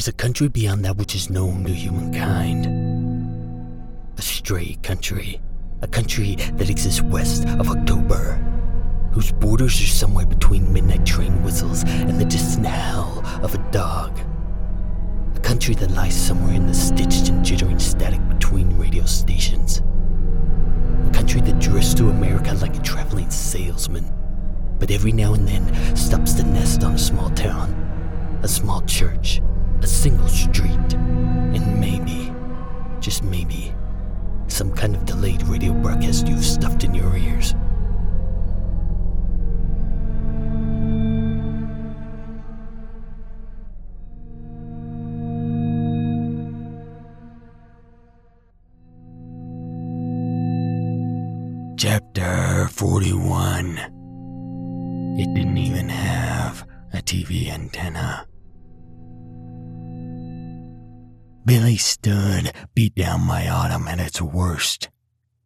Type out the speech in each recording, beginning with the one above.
is a country beyond that which is known to humankind. A stray country. A country that exists west of October. Whose borders are somewhere between midnight train whistles and the distant howl of a dog. A country that lies somewhere in the stitched and jittering static between radio stations. A country that drifts through America like a traveling salesman, but every now and then stops to nest on a small town, a small church, a single street, and maybe, just maybe, some kind of delayed radio broadcast you've stuffed in your ears. Chapter 41 It didn't even have a TV antenna. Billy stood, beat down by autumn at its worst.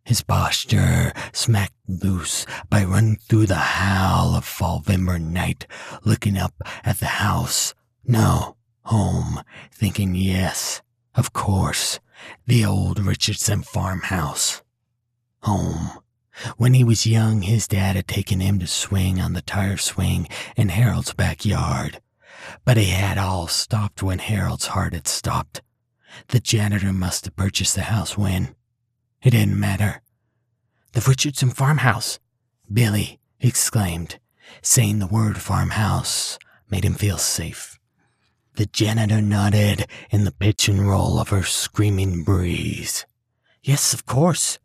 His posture smacked loose by running through the howl of Fallvember night, looking up at the house. No, home, thinking yes, of course, the old Richardson farmhouse. Home. When he was young, his dad had taken him to swing on the tire swing in Harold's backyard. But he had all stopped when Harold's heart had stopped. The janitor must have purchased the house when. It didn't matter. The Richardson farmhouse, Billy exclaimed. Saying the word farmhouse made him feel safe. The janitor nodded in the pitch and roll of her screaming breeze. Yes, of course.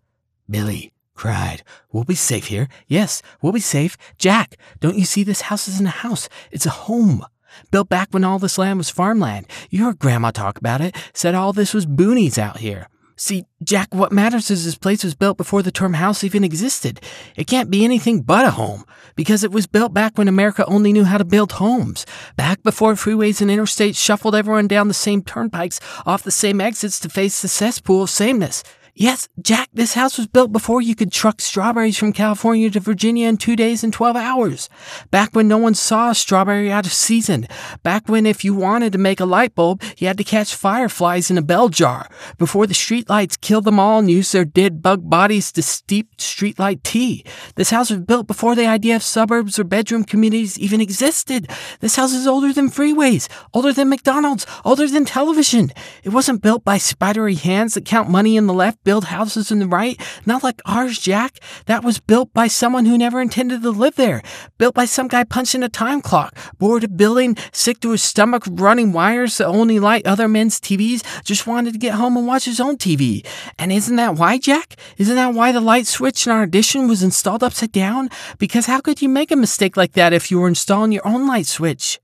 Billy cried. We'll be safe here. Yes, we'll be safe. Jack, don't you see this house isn't a house? It's a home. Built back when all this land was farmland. You heard Grandma talk about it. Said all this was boonies out here. See, Jack, what matters is this place was built before the term house even existed. It can't be anything but a home, because it was built back when America only knew how to build homes. Back before freeways and interstates shuffled everyone down the same turnpikes off the same exits to face the cesspool of sameness. Yes, Jack, this house was built before you could truck strawberries from California to Virginia in two days and 12 hours. Back when no one saw a strawberry out of season. Back when if you wanted to make a light bulb, you had to catch fireflies in a bell jar. Before the streetlights killed them all and used their dead bug bodies to steep streetlight tea. This house was built before the idea of suburbs or bedroom communities even existed. This house is older than freeways, older than McDonald's, older than television. It wasn't built by spidery hands that count money in the left build houses in the right. Not like ours, Jack. That was built by someone who never intended to live there. Built by some guy punching a time clock. Bored of building, sick to his stomach, running wires that only light other men's TVs, just wanted to get home and watch his own TV. And isn't that why, Jack? Isn't that why the light switch in our addition was installed upside down? Because how could you make a mistake like that if you were installing your own light switch?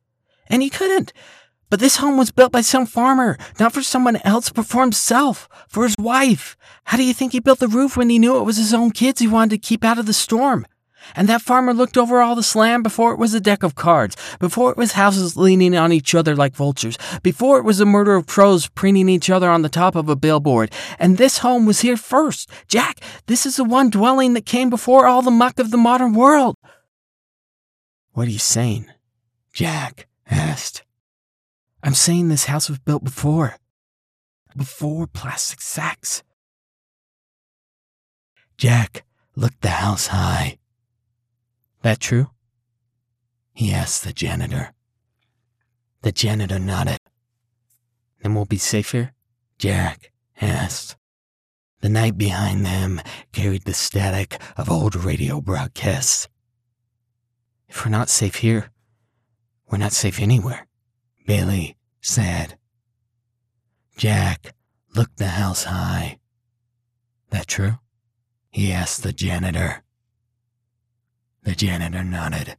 And he couldn't. But this home was built by some farmer, not for someone else, but for himself, for his wife. How do you think he built the roof when he knew it was his own kids he wanted to keep out of the storm? And that farmer looked over all this land before it was a deck of cards, before it was houses leaning on each other like vultures, before it was a murder of crows preening each other on the top of a billboard. And this home was here first. Jack, this is the one dwelling that came before all the muck of the modern world. What are you saying? Jack asked. I'm saying this house was built before. Before plastic sacks. Jack looked the house high. That true? He asked the janitor. The janitor nodded. Then we'll be safe here? Jack asked. The night behind them carried the static of old radio broadcasts. If we're not safe here, we're not safe anywhere. Billy said. Jack looked the house high. That true? He asked the janitor. The janitor nodded.